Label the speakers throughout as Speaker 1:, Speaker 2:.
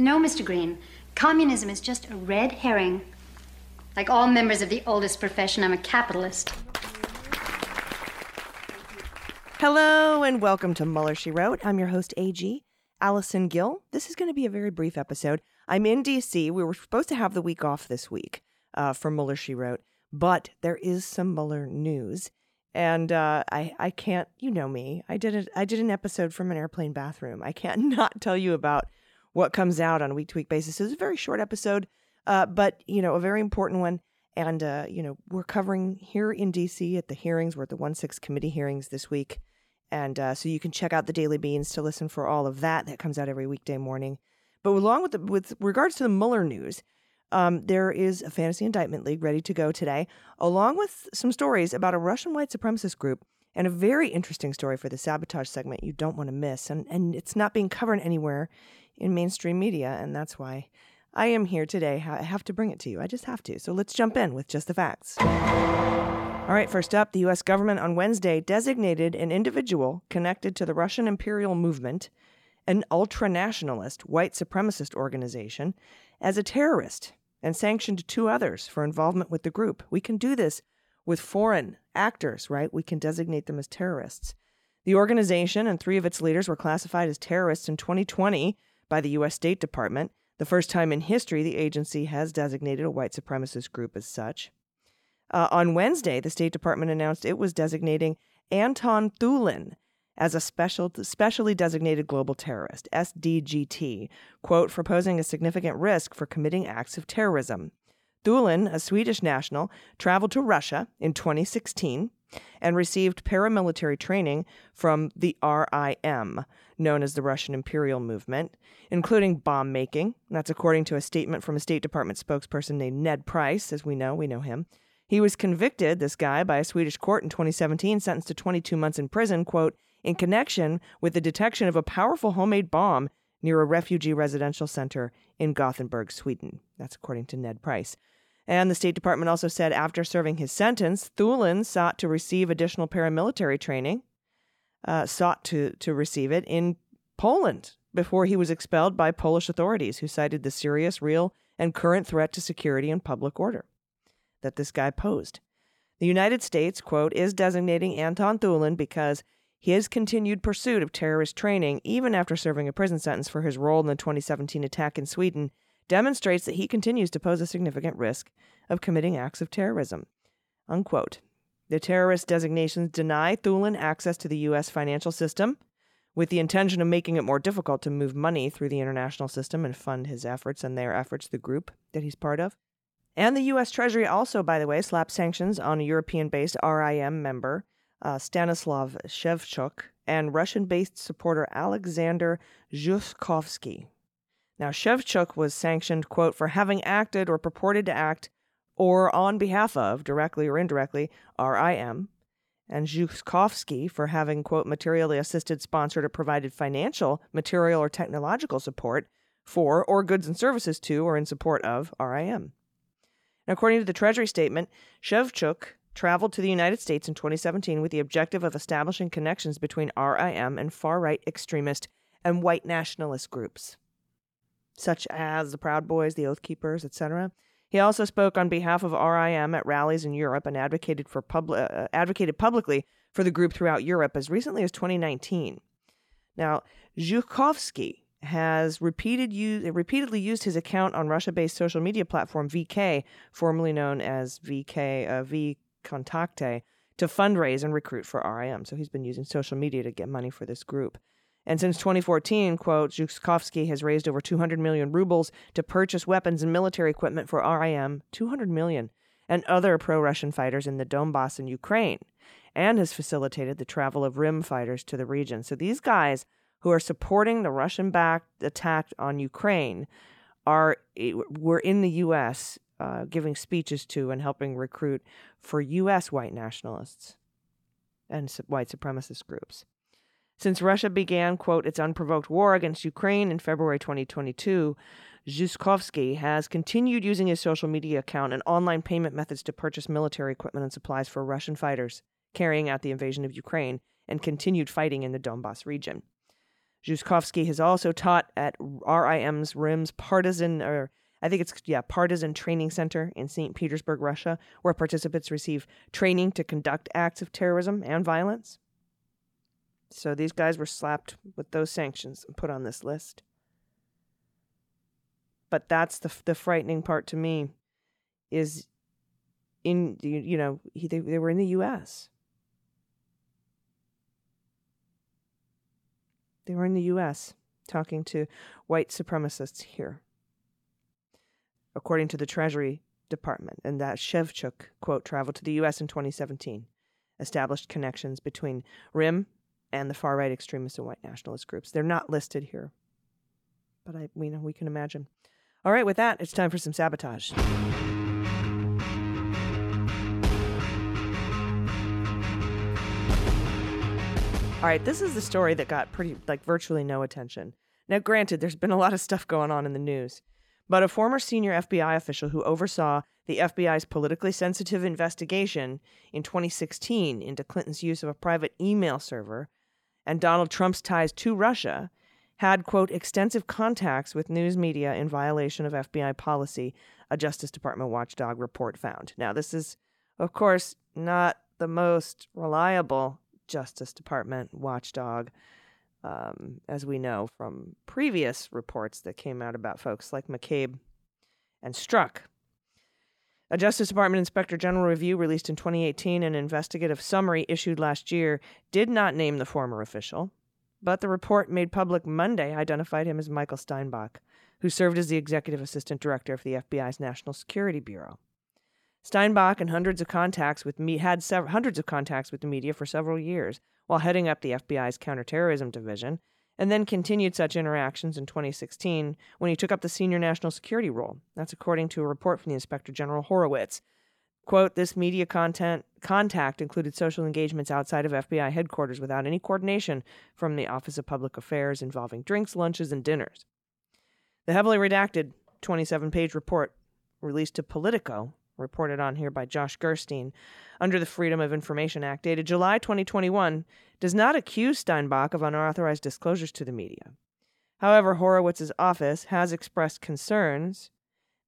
Speaker 1: No, Mr. Green. Communism is just a red herring. Like all members of the oldest profession, I'm a capitalist.
Speaker 2: Hello and welcome to Mueller, She Wrote. I'm your host, AG, Allison Gill. This is going to be a very brief episode. I'm in DC. We were supposed to have the week off this week uh, for Mueller, She Wrote, but there is some Mueller news. And uh, I, I can't, you know me. I did a, I did an episode from an airplane bathroom. I can't not tell you about what comes out on a week to week basis. It's a very short episode, uh, but you know, a very important one. And uh, you know, we're covering here in DC at the hearings. We're at the one six committee hearings this week, and uh, so you can check out the Daily Beans to listen for all of that. That comes out every weekday morning. But along with the, with regards to the Mueller news, um, there is a fantasy indictment league ready to go today, along with some stories about a Russian white supremacist group and a very interesting story for the sabotage segment you don't want to miss. And and it's not being covered anywhere in mainstream media, and that's why I am here today. I have to bring it to you. I just have to. So let's jump in with just the facts. All right, first up, the U.S. government on Wednesday designated an individual connected to the Russian imperial movement, an ultra nationalist white supremacist organization, as a terrorist and sanctioned two others for involvement with the group. We can do this with foreign actors, right? We can designate them as terrorists. The organization and three of its leaders were classified as terrorists in 2020 by the U.S. State Department, the first time in history the agency has designated a white supremacist group as such. Uh, on Wednesday, the State Department announced it was designating Anton Thulin as a special, specially designated global terrorist, SDGT, quote, for posing a significant risk for committing acts of terrorism. Thulin, a Swedish national, traveled to Russia in 2016 and received paramilitary training from the RIM, known as the Russian Imperial Movement, including bomb making. That's according to a statement from a State Department spokesperson named Ned Price, as we know, we know him. He was convicted, this guy, by a Swedish court in 2017, sentenced to 22 months in prison, quote, in connection with the detection of a powerful homemade bomb near a refugee residential center in Gothenburg, Sweden. That's according to Ned Price. And the State Department also said after serving his sentence, Thulin sought to receive additional paramilitary training, uh, sought to, to receive it in Poland before he was expelled by Polish authorities, who cited the serious, real, and current threat to security and public order that this guy posed. The United States, quote, is designating Anton Thulin because his continued pursuit of terrorist training, even after serving a prison sentence for his role in the 2017 attack in Sweden, demonstrates that he continues to pose a significant risk of committing acts of terrorism. Unquote. The terrorist designations deny Thulin access to the U.S. financial system, with the intention of making it more difficult to move money through the international system and fund his efforts and their efforts, the group that he's part of. And the U.S. Treasury also, by the way, slapped sanctions on a European based RIM member, uh, Stanislav Shevchuk, and Russian based supporter Alexander Zhukovsky. Now, Shevchuk was sanctioned, quote, for having acted or purported to act or on behalf of, directly or indirectly, RIM, and Zhukovsky for having, quote, materially assisted, sponsored, or provided financial, material, or technological support for or goods and services to or in support of RIM. According to the Treasury statement, Shevchuk traveled to the United States in 2017 with the objective of establishing connections between RIM and far right extremist and white nationalist groups such as the Proud Boys, the Oath Keepers, etc. He also spoke on behalf of RIM at rallies in Europe and advocated for public uh, advocated publicly for the group throughout Europe as recently as 2019. Now, Zhukovsky has repeated use, repeatedly used his account on Russia-based social media platform VK, formerly known as VK uh, V Kontakte, to fundraise and recruit for RIM. So he's been using social media to get money for this group. And since 2014, quote, Zhukovsky has raised over 200 million rubles to purchase weapons and military equipment for RIM, 200 million, and other pro Russian fighters in the Donbass and Ukraine, and has facilitated the travel of RIM fighters to the region. So these guys who are supporting the Russian backed attack on Ukraine are were in the U.S. Uh, giving speeches to and helping recruit for U.S. white nationalists and white supremacist groups. Since Russia began, quote, its unprovoked war against Ukraine in February 2022, Zhukovsky has continued using his social media account and online payment methods to purchase military equipment and supplies for Russian fighters carrying out the invasion of Ukraine and continued fighting in the Donbass region. Zhukovsky has also taught at RIM's RIM's partisan, or I think it's, yeah, partisan training center in St. Petersburg, Russia, where participants receive training to conduct acts of terrorism and violence. So these guys were slapped with those sanctions and put on this list. But that's the the frightening part to me is in you know he, they they were in the U.S. They were in the U.S. talking to white supremacists here, according to the Treasury Department, and that Shevchuk quote traveled to the U.S. in 2017, established connections between RIM and the far right extremist and white nationalist groups. They're not listed here, but I we know we can imagine. All right, with that, it's time for some sabotage. All right, this is the story that got pretty like virtually no attention. Now, granted, there's been a lot of stuff going on in the news, but a former senior FBI official who oversaw the FBI's politically sensitive investigation in 2016 into Clinton's use of a private email server and Donald Trump's ties to Russia had, quote, extensive contacts with news media in violation of FBI policy, a Justice Department watchdog report found. Now, this is, of course, not the most reliable Justice Department watchdog, um, as we know from previous reports that came out about folks like McCabe and Strzok. A Justice Department Inspector General review released in 2018 and an investigative summary issued last year did not name the former official, but the report made public Monday identified him as Michael Steinbach, who served as the executive assistant director of the FBI's National Security Bureau. Steinbach and hundreds of contacts with me had sev- hundreds of contacts with the media for several years while heading up the FBI's counterterrorism division and then continued such interactions in 2016 when he took up the senior national security role. That's according to a report from the Inspector General Horowitz. Quote, this media content contact included social engagements outside of FBI headquarters without any coordination from the Office of Public Affairs involving drinks, lunches, and dinners. The heavily redacted 27 page report released to Politico reported on here by Josh Gerstein, under the Freedom of Information Act, dated July 2021, does not accuse Steinbach of unauthorized disclosures to the media. However, Horowitz's office has expressed concerns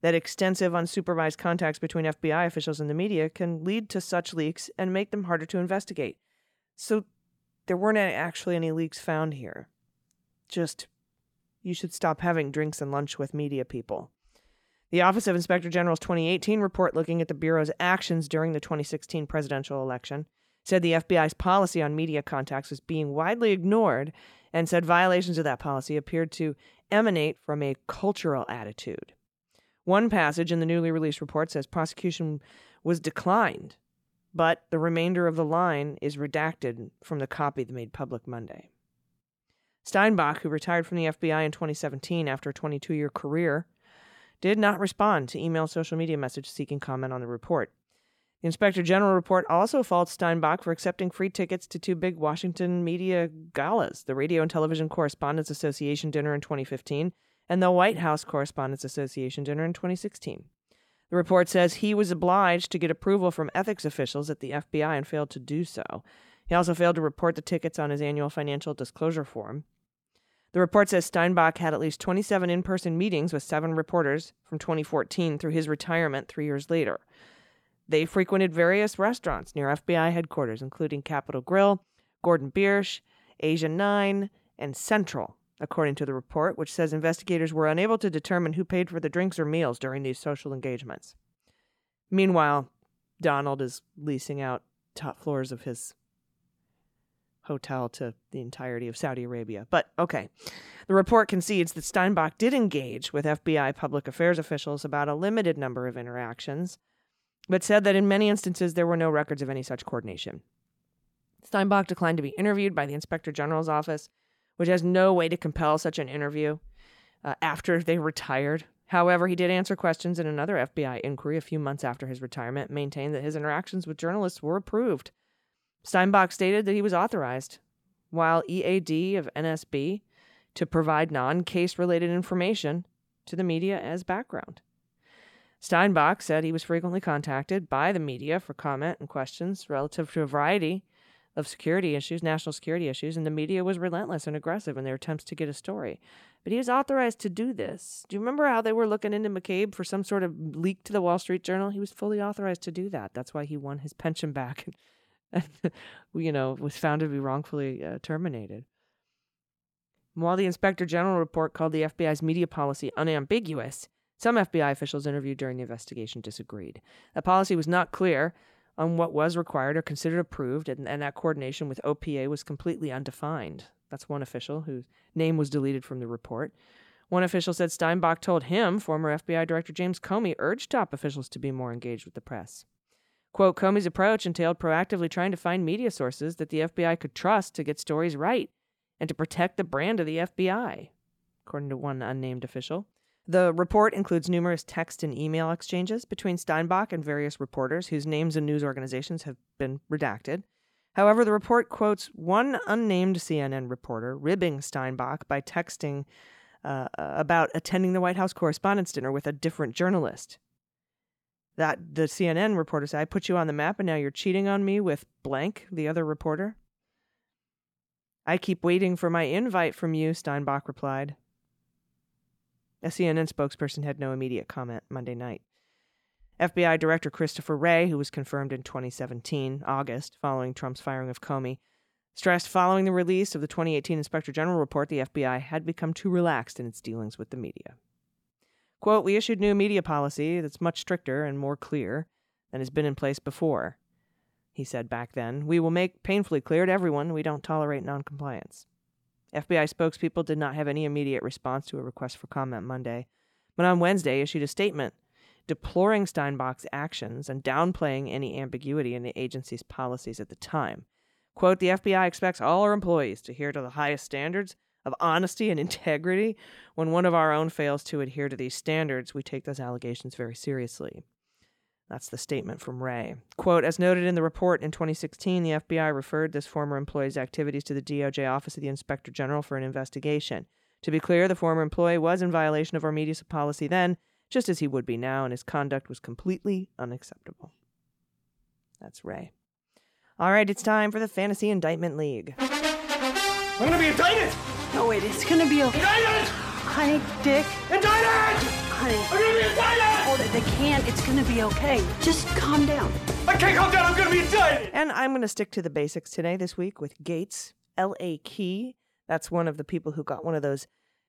Speaker 2: that extensive unsupervised contacts between FBI officials and the media can lead to such leaks and make them harder to investigate. So there weren't actually any leaks found here. Just you should stop having drinks and lunch with media people. The Office of Inspector General's 2018 report looking at the Bureau's actions during the 2016 presidential election said the FBI's policy on media contacts was being widely ignored and said violations of that policy appeared to emanate from a cultural attitude. One passage in the newly released report says prosecution was declined, but the remainder of the line is redacted from the copy made public Monday. Steinbach, who retired from the FBI in 2017 after a 22 year career, did not respond to email social media message seeking comment on the report. The Inspector General report also faults Steinbach for accepting free tickets to two big Washington media galas the Radio and Television Correspondents Association dinner in 2015 and the White House Correspondents Association dinner in 2016. The report says he was obliged to get approval from ethics officials at the FBI and failed to do so. He also failed to report the tickets on his annual financial disclosure form. The report says Steinbach had at least 27 in person meetings with seven reporters from 2014 through his retirement three years later. They frequented various restaurants near FBI headquarters, including Capital Grille, Gordon Biersch, Asia 9, and Central, according to the report, which says investigators were unable to determine who paid for the drinks or meals during these social engagements. Meanwhile, Donald is leasing out top floors of his hotel to the entirety of Saudi Arabia. But okay. The report concedes that Steinbach did engage with FBI public affairs officials about a limited number of interactions, but said that in many instances there were no records of any such coordination. Steinbach declined to be interviewed by the Inspector General's office, which has no way to compel such an interview uh, after they retired. However, he did answer questions in another FBI inquiry a few months after his retirement, maintained that his interactions with journalists were approved. Steinbach stated that he was authorized, while EAD of NSB, to provide non case related information to the media as background. Steinbach said he was frequently contacted by the media for comment and questions relative to a variety of security issues, national security issues, and the media was relentless and aggressive in their attempts to get a story. But he was authorized to do this. Do you remember how they were looking into McCabe for some sort of leak to the Wall Street Journal? He was fully authorized to do that. That's why he won his pension back you know, was found to be wrongfully uh, terminated. While the Inspector General report called the FBI's media policy unambiguous, some FBI officials interviewed during the investigation disagreed. The policy was not clear on what was required or considered approved, and, and that coordination with OPA was completely undefined. That's one official whose name was deleted from the report. One official said Steinbach told him former FBI Director James Comey urged top officials to be more engaged with the press. Quote, Comey's approach entailed proactively trying to find media sources that the FBI could trust to get stories right and to protect the brand of the FBI, according to one unnamed official. The report includes numerous text and email exchanges between Steinbach and various reporters whose names and news organizations have been redacted. However, the report quotes one unnamed CNN reporter ribbing Steinbach by texting uh, about attending the White House Correspondents' Dinner with a different journalist. That the CNN reporter said, "I put you on the map, and now you're cheating on me with blank." The other reporter. I keep waiting for my invite from you, Steinbach replied. A CNN spokesperson had no immediate comment Monday night. FBI Director Christopher Wray, who was confirmed in 2017, August, following Trump's firing of Comey, stressed following the release of the 2018 Inspector General report, the FBI had become too relaxed in its dealings with the media. Quote, We issued new media policy that's much stricter and more clear than has been in place before, he said back then. We will make painfully clear to everyone we don't tolerate noncompliance. FBI spokespeople did not have any immediate response to a request for comment Monday, but on Wednesday issued a statement deploring Steinbach's actions and downplaying any ambiguity in the agency's policies at the time. Quote, the FBI expects all our employees to adhere to the highest standards of honesty and integrity. When one of our own fails to adhere to these standards, we take those allegations very seriously. That's the statement from Wray. Quote As noted in the report in 2016, the FBI referred this former employee's activities to the DOJ Office of the Inspector General for an investigation. To be clear, the former employee was in violation of our media policy then, just as he would be now, and his conduct was completely unacceptable. That's Wray. All right, it's time for the Fantasy Indictment League.
Speaker 3: I'm gonna be indicted!
Speaker 4: No, wait, it's gonna be okay.
Speaker 3: Indicted!
Speaker 4: Honey, Dick.
Speaker 3: Indicted!
Speaker 4: Honey.
Speaker 3: I'm gonna be indicted!
Speaker 4: Hold it, they can't. It's gonna be okay. Just calm down.
Speaker 3: I can't calm down, I'm gonna be indicted!
Speaker 2: And I'm going to stick to the basics today, this week, with Gaetz, L.A. Key. That's one of the people who got one of those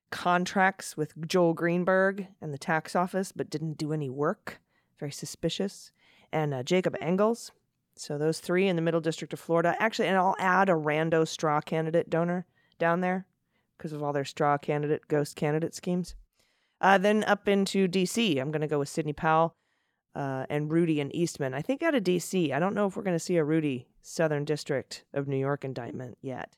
Speaker 2: contracts with Joel Greenberg and the tax office, but didn't do any work. Very suspicious. And uh, Jacob Engels. So those three in the Middle District of Florida. Actually, and I'll add a rando straw candidate donor down there because of all their straw candidate, ghost candidate schemes. Uh, then up into D.C., I'm going to go with Sidney Powell uh, and Rudy and Eastman. I think out of D.C., I don't know if we're going to see a Rudy Southern District of New York indictment yet.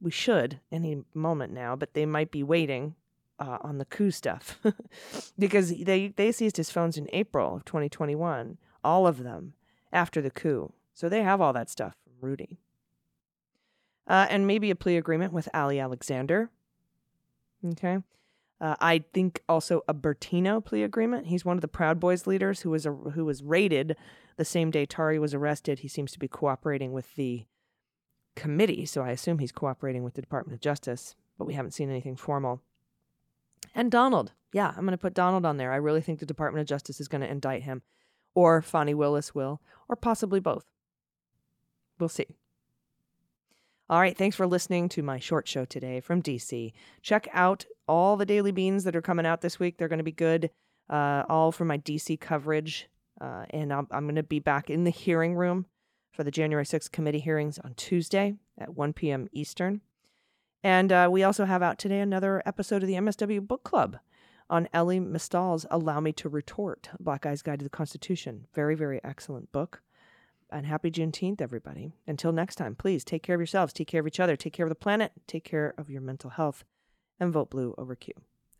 Speaker 2: We should any moment now, but they might be waiting uh, on the coup stuff because they they seized his phones in April of 2021, all of them after the coup. So they have all that stuff from Rudy. Uh, and maybe a plea agreement with Ali Alexander. Okay. Uh, I think also a Bertino plea agreement. He's one of the Proud Boys leaders who was a, who was raided the same day Tarrio was arrested. He seems to be cooperating with the committee, so I assume he's cooperating with the Department of Justice, but we haven't seen anything formal. And Donald. Yeah, I'm going to put Donald on there. I really think the Department of Justice is going to indict him, or Fani Willis will, or possibly both. We'll see. All right, thanks for listening to my short show today from DC. Check out all the daily beans that are coming out this week. They're going to be good, uh, all for my DC coverage. Uh, and I'm, I'm going to be back in the hearing room for the January 6th committee hearings on Tuesday at 1 p.m. Eastern. And uh, we also have out today another episode of the MSW Book Club on Elie Mystal's Allow Me to Retort, Black Guy's Guide to the Constitution. Very, very excellent book. And happy Juneteenth, everybody. Until next time, please take care of yourselves, take care of each other, take care of the planet, take care of your mental health, and vote blue over Q.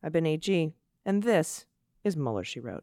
Speaker 2: I've been AG, and this is Mueller, She Wrote.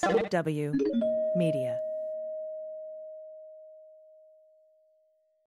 Speaker 2: MSW Media.